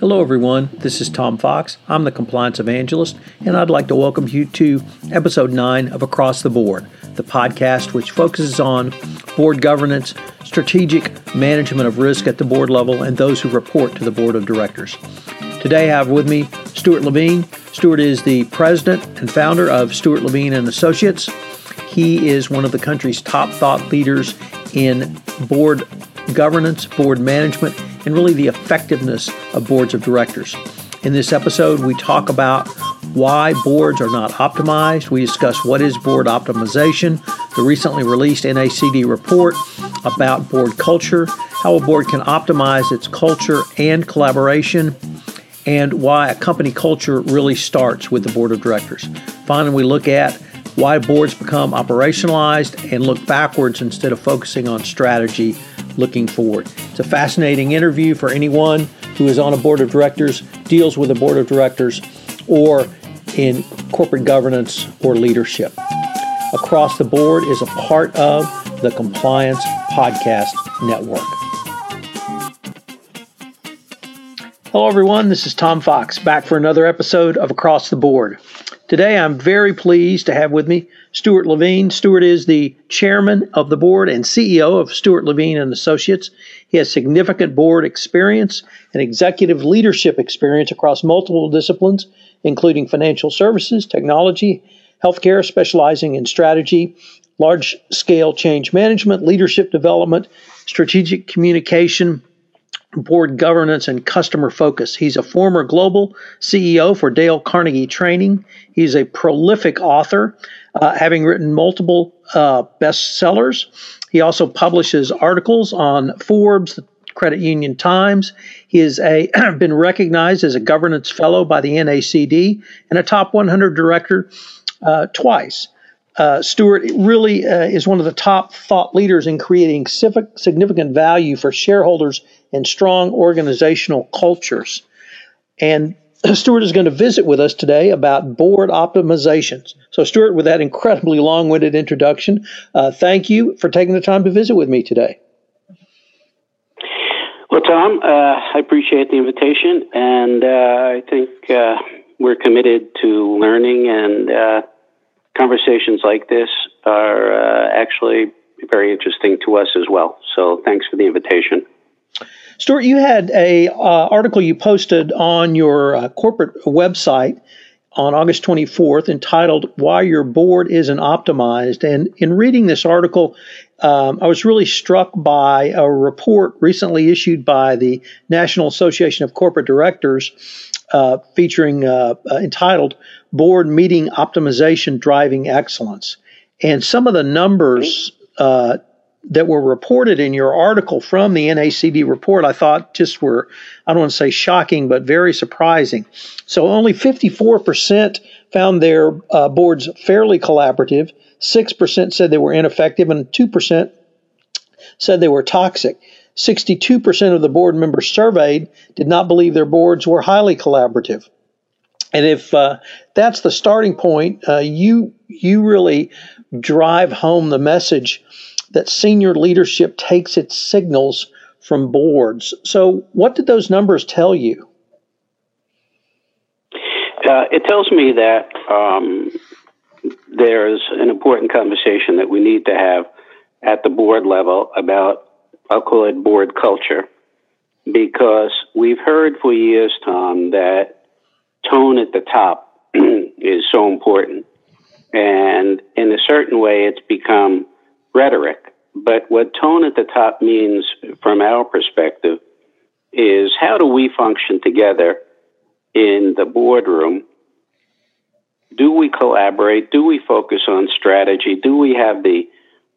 Hello, everyone. This is Tom Fox. I'm the Compliance Evangelist, and I'd like to welcome you to episode 9 of Across the Board, the podcast which focuses on board governance, strategic management of risk at the board level, and those who report to the board of directors. Today I have with me Stuart Levine. Stuart is the president and founder of Stuart Levine and Associates. He is one of the country's top thought leaders in board governance, board management, and really the effectiveness of boards of directors. In this episode, we talk about why boards are not optimized. We discuss what is board optimization, the recently released NACD report about board culture, how a board can optimize its culture and collaboration, and why a company culture really starts with the board of directors. Finally, we look at why boards become operationalized and look backwards instead of focusing on strategy looking forward. It's a fascinating interview for anyone who is on a board of directors, deals with a board of directors, or in corporate governance or leadership. Across the Board is a part of the Compliance Podcast Network. Hello, everyone. This is Tom Fox back for another episode of Across the Board. Today, I'm very pleased to have with me Stuart Levine. Stuart is the chairman of the board and CEO of Stuart Levine and Associates. He has significant board experience and executive leadership experience across multiple disciplines, including financial services, technology, healthcare, specializing in strategy, large scale change management, leadership development, strategic communication, board governance and customer focus. He's a former global CEO for Dale Carnegie Training. He's a prolific author, uh, having written multiple uh, bestsellers. He also publishes articles on Forbes, the Credit Union Times. He has been recognized as a governance fellow by the NACD and a top 100 director uh, twice. Uh, Stuart really uh, is one of the top thought leaders in creating significant value for shareholders and strong organizational cultures. And Stuart is going to visit with us today about board optimizations. So, Stuart, with that incredibly long winded introduction, uh, thank you for taking the time to visit with me today. Well, Tom, uh, I appreciate the invitation, and uh, I think we're committed to learning, and conversations like this are uh, actually very interesting to us as well. So, thanks for the invitation. Stuart, you had a uh, article you posted on your uh, corporate website on August 24th entitled "Why Your Board Isn't Optimized." And in reading this article, um, I was really struck by a report recently issued by the National Association of Corporate Directors, uh, featuring uh, uh, entitled "Board Meeting Optimization Driving Excellence." And some of the numbers uh, that were reported in your article from the NACD report, I thought just were, I don't want to say shocking, but very surprising. So only 54% found their uh, boards fairly collaborative, 6% said they were ineffective, and 2% said they were toxic. 62% of the board members surveyed did not believe their boards were highly collaborative. And if uh, that's the starting point, uh, you you really drive home the message that senior leadership takes its signals from boards. So, what did those numbers tell you? Uh, it tells me that um, there's an important conversation that we need to have at the board level about, I'll call it board culture, because we've heard for years, Tom, that tone at the top is so important. And in a certain way, it's become rhetoric. But what tone at the top means from our perspective is how do we function together in the boardroom? Do we collaborate? Do we focus on strategy? Do we have the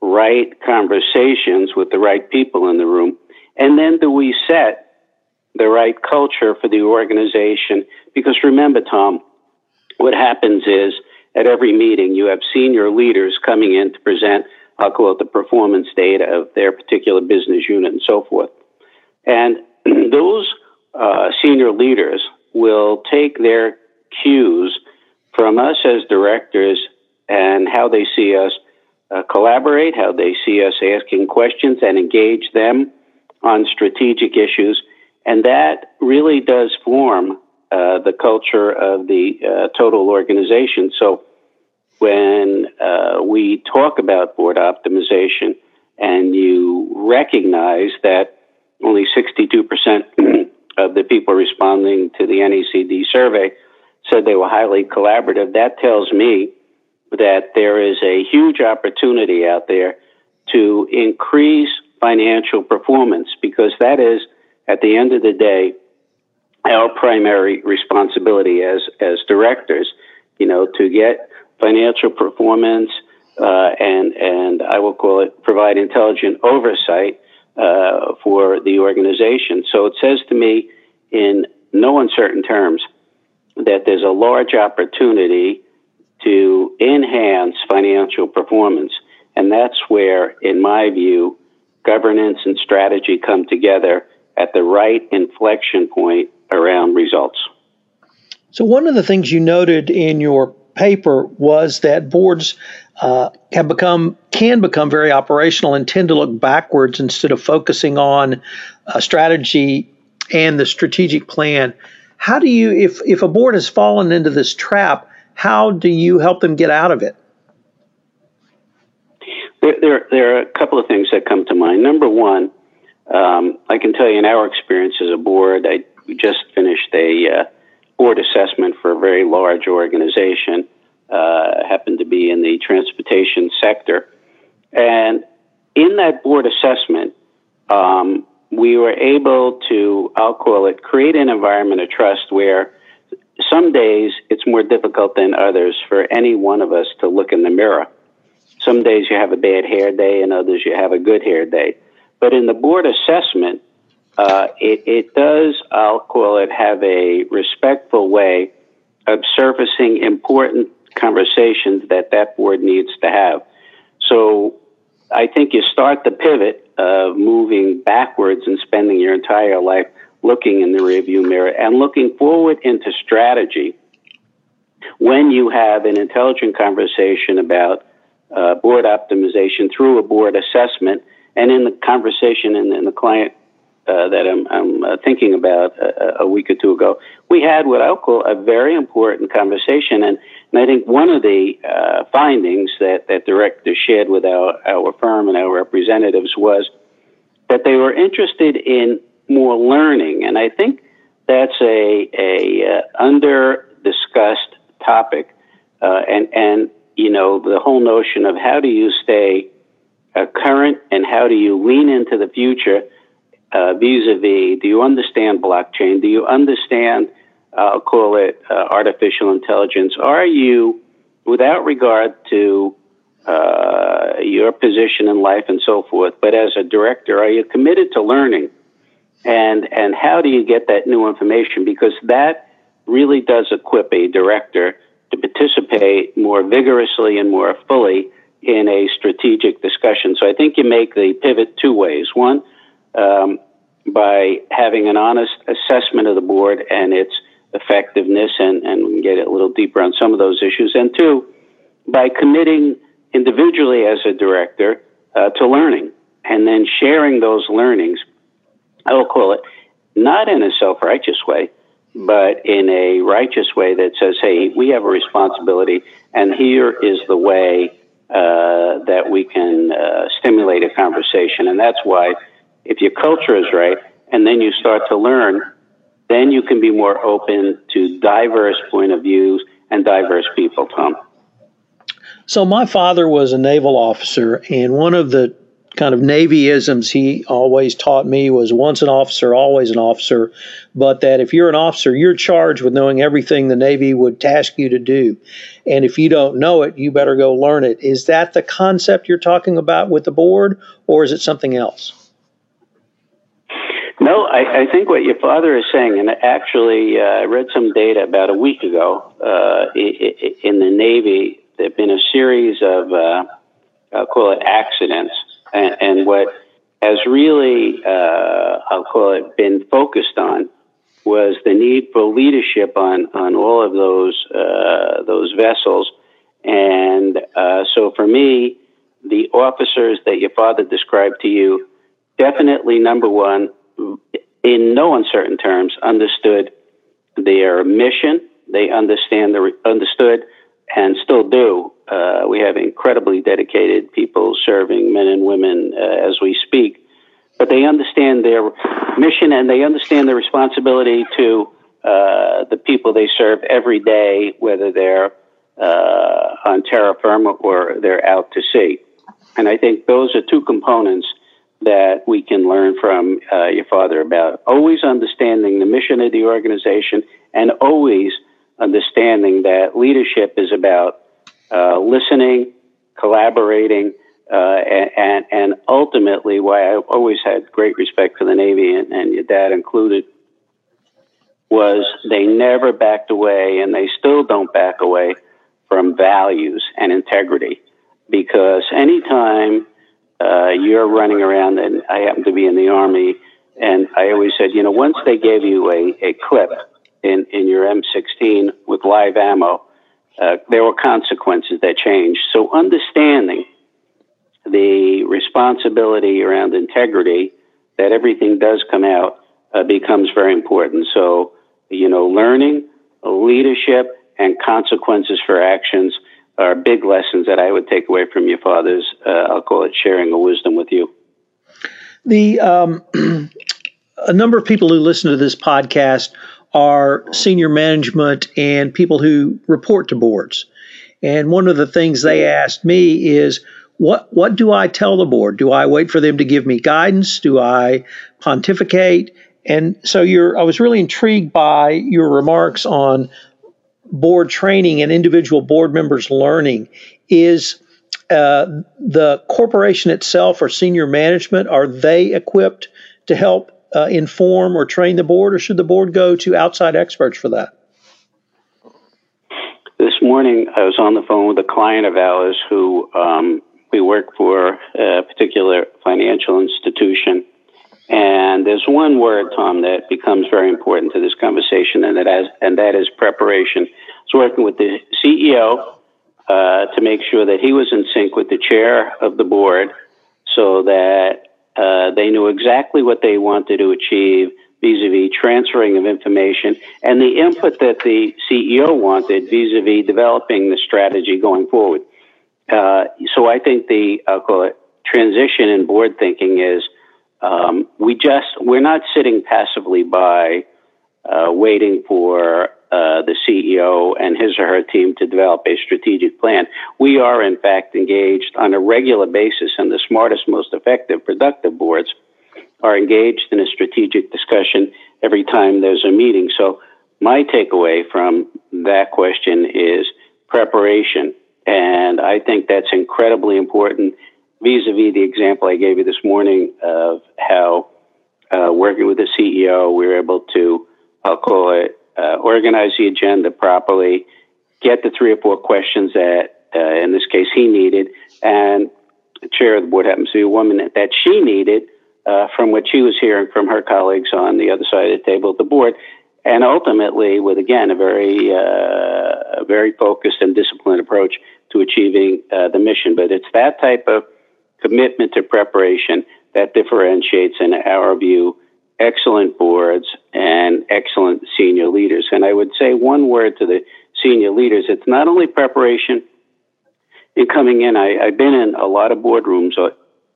right conversations with the right people in the room? And then do we set the right culture for the organization? Because remember, Tom, what happens is at every meeting, you have senior leaders coming in to present I'll call it the performance data of their particular business unit and so forth. And those uh, senior leaders will take their cues from us as directors and how they see us uh, collaborate, how they see us asking questions and engage them on strategic issues. And that really does form uh, the culture of the uh, total organization. So when uh, we talk about board optimization and you recognize that only 62% of the people responding to the NACD survey said they were highly collaborative, that tells me that there is a huge opportunity out there to increase financial performance because that is, at the end of the day, our primary responsibility as, as directors, you know, to get financial performance uh, and, and I will call it provide intelligent oversight uh, for the organization. So it says to me in no uncertain terms that there's a large opportunity to enhance financial performance. And that's where, in my view, governance and strategy come together at the right inflection point around results. So, one of the things you noted in your paper was that boards uh, have become can become very operational and tend to look backwards instead of focusing on a strategy and the strategic plan. How do you, if if a board has fallen into this trap, how do you help them get out of it? There, there, there are a couple of things that come to mind. Number one, um, I can tell you in our experience as a board, I just finished a uh, board assessment for a very large organization, uh, happened to be in the transportation sector. And in that board assessment, um, we were able to, I'll call it, create an environment of trust where some days it's more difficult than others for any one of us to look in the mirror. Some days you have a bad hair day, and others you have a good hair day. But in the board assessment, uh, it, it does, I'll call it, have a respectful way of surfacing important conversations that that board needs to have. So I think you start the pivot of moving backwards and spending your entire life looking in the rearview mirror and looking forward into strategy when you have an intelligent conversation about uh, board optimization through a board assessment and in the conversation and, in the client uh, that I'm, I'm uh, thinking about a, a, week or two ago, we had what I'll call a very important conversation. And, and I think one of the uh, findings that, that directors shared with our, our firm and our representatives was that they were interested in more learning. And I think that's a, a uh, under discussed topic. Uh, and, and, you know, the whole notion of how do you stay current and how do you lean into the future vis a vis, do you understand blockchain? Do you understand, I'll call it uh, artificial intelligence? Are you, without regard to uh, your position in life and so forth, but as a director, are you committed to learning? And, and how do you get that new information? Because that really does equip a director to participate more vigorously and more fully in a strategic discussion. So I think you make the pivot two ways. One, um, by having an honest assessment of the board and its effectiveness, and, and we can get a little deeper on some of those issues. And two, by committing individually as a director uh, to learning and then sharing those learnings, I will call it not in a self righteous way, but in a righteous way that says, hey, we have a responsibility, and here is the way uh, that we can uh, stimulate a conversation. And that's why if your culture is right, and then you start to learn, then you can be more open to diverse point of views and diverse people, Tom. So my father was a naval officer, and one of the kind of Navyisms he always taught me was once an officer, always an officer, but that if you're an officer, you're charged with knowing everything the Navy would task you to do. And if you don't know it, you better go learn it. Is that the concept you're talking about with the board, or is it something else? No, I, I think what your father is saying, and actually, uh, I read some data about a week ago uh, in the Navy. There have been a series of, uh, I'll call it accidents, and, and what has really, uh, I'll call it, been focused on was the need for leadership on on all of those uh, those vessels. And uh, so, for me, the officers that your father described to you, definitely number one in no uncertain terms, understood their mission. They understand the understood and still do. Uh, we have incredibly dedicated people serving men and women uh, as we speak, but they understand their mission and they understand the responsibility to uh, the people they serve every day, whether they're uh, on terra firma or they're out to sea. And I think those are two components that we can learn from uh, your father about always understanding the mission of the organization and always understanding that leadership is about uh, listening, collaborating, uh, and, and ultimately why I always had great respect for the Navy and, and your dad included was they never backed away and they still don't back away from values and integrity. Because anytime uh, you're running around, and I happen to be in the Army, and I always said, you know, once they gave you a, a clip in, in your M16 with live ammo, uh, there were consequences that changed. So understanding the responsibility around integrity, that everything does come out, uh, becomes very important. So, you know, learning, leadership, and consequences for actions are big lessons that I would take away from your father's, uh, I'll call it sharing of wisdom with you. The um, a number of people who listen to this podcast are senior management and people who report to boards. And one of the things they asked me is, what what do I tell the board? Do I wait for them to give me guidance? Do I pontificate? And so you're I was really intrigued by your remarks on board training and individual board members learning is uh, the corporation itself or senior management are they equipped to help uh, inform or train the board or should the board go to outside experts for that this morning i was on the phone with a client of ours who um, we work for a particular financial institution and there's one word, Tom, that becomes very important to this conversation, and that is, and that is preparation. So working with the CEO uh, to make sure that he was in sync with the chair of the board, so that uh, they knew exactly what they wanted to achieve vis-a-vis transferring of information and the input that the CEO wanted vis-a-vis developing the strategy going forward. Uh, so I think the I'll call it transition in board thinking is um, we just we're not sitting passively by, uh, waiting for uh, the CEO and his or her team to develop a strategic plan. We are, in fact, engaged on a regular basis, and the smartest, most effective, productive boards are engaged in a strategic discussion every time there's a meeting. So, my takeaway from that question is preparation. And I think that's incredibly important vis-a-vis the example I gave you this morning of how uh, working with the CEO, we were able to, I'll call it, uh, organize the agenda properly, get the three or four questions that, uh, in this case, he needed, and the chair of the board happens to be a woman that she needed uh, from what she was hearing from her colleagues on the other side of the table at the board, and ultimately with again a very, uh, a very focused and disciplined approach to achieving uh, the mission. But it's that type of commitment to preparation that differentiates, in our view, excellent boards and excellent senior leaders. And I would say one word to the senior leaders it's not only preparation in coming in, I, have been in a lot of boardrooms uh,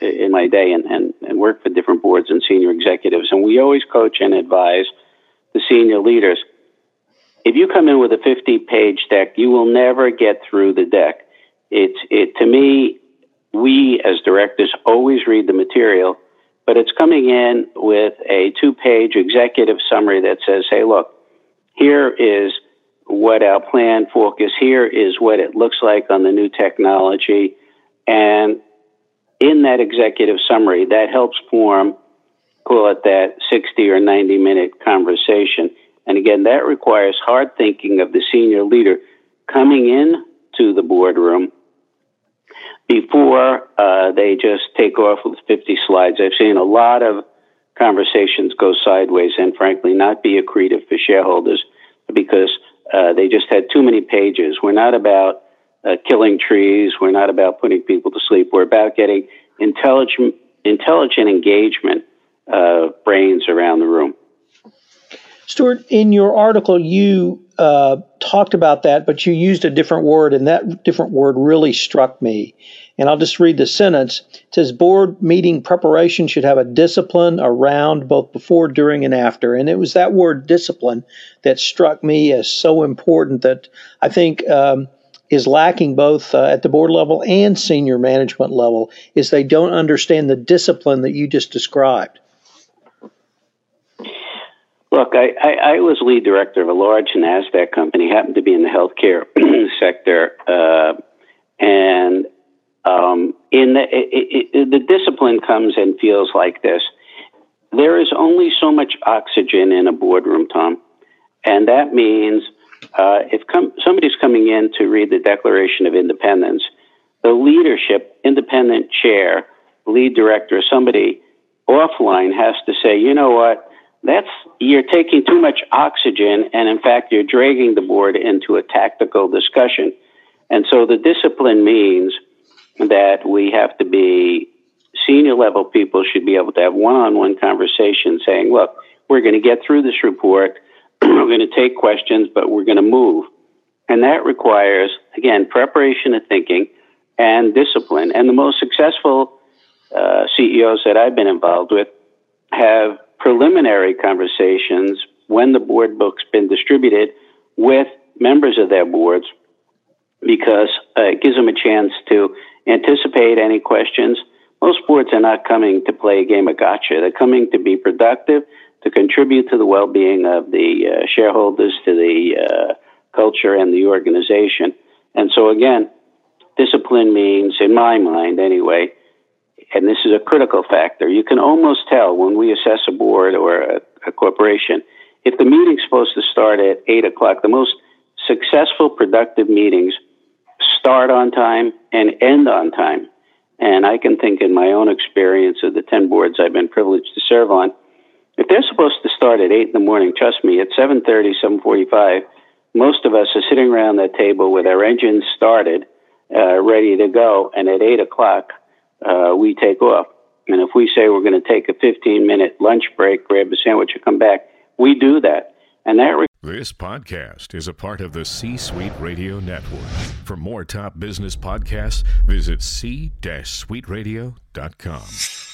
in my day and, and, and worked for different boards and senior executives, and we always coach and advise the senior leaders. If you come in with a 50 page deck, you will never get through the deck. It's, it, to me, we as directors always read the material, but it's coming in with a two page executive summary that says, hey, look, here is what our plan focus, here is what it looks like on the new technology. And in that executive summary, that helps form, call it that 60 or 90 minute conversation. And again, that requires hard thinking of the senior leader coming in to the boardroom before uh, they just take off with 50 slides. I've seen a lot of conversations go sideways and, frankly, not be accretive for shareholders because uh, they just had too many pages. We're not about uh, killing trees. We're not about putting people to sleep. We're about getting intelligent, intelligent engagement uh, brains around the room. Stuart, in your article, you uh, talked about that, but you used a different word, and that different word really struck me. And I'll just read the sentence. It says, Board meeting preparation should have a discipline around both before, during, and after. And it was that word discipline that struck me as so important that I think. Um, is lacking both uh, at the board level and senior management level is they don't understand the discipline that you just described. Look, I, I, I, was lead director of a large NASDAQ company, happened to be in the healthcare sector. Uh, and um, in the, it, it, the discipline comes and feels like this. There is only so much oxygen in a boardroom, Tom. And that means uh, if com- somebody's coming in to read the Declaration of Independence, the leadership, independent chair, lead director, somebody offline has to say, you know what? That's you're taking too much oxygen and in fact you're dragging the board into a tactical discussion. And so the discipline means that we have to be senior level people should be able to have one-on-one conversation saying look we're going to get through this report we're going to take questions but we're going to move. And that requires again preparation of thinking and discipline. And the most successful uh, ceos that i've been involved with have preliminary conversations when the board book's been distributed with members of their boards because uh, it gives them a chance to anticipate any questions. Most boards are not coming to play a game of gotcha. They're coming to be productive, to contribute to the well-being of the uh, shareholders, to the uh, culture and the organization. And so again, discipline means, in my mind anyway, and this is a critical factor, you can almost tell when we assess a board or a, a corporation, if the meeting's supposed to start at 8 o'clock, the most successful, productive meetings start on time and end on time. And I can think in my own experience of the 10 boards I've been privileged to serve on, if they're supposed to start at 8 in the morning, trust me, at 7.30, 7.45, most of us are sitting around that table with our engines started, uh, ready to go. And at 8 o'clock, uh, we take off. And if we say we're going to take a 15 minute lunch break, grab a sandwich, and come back, we do that. And that. Re- this podcast is a part of the C Suite Radio Network. For more top business podcasts, visit c-suiteradio.com.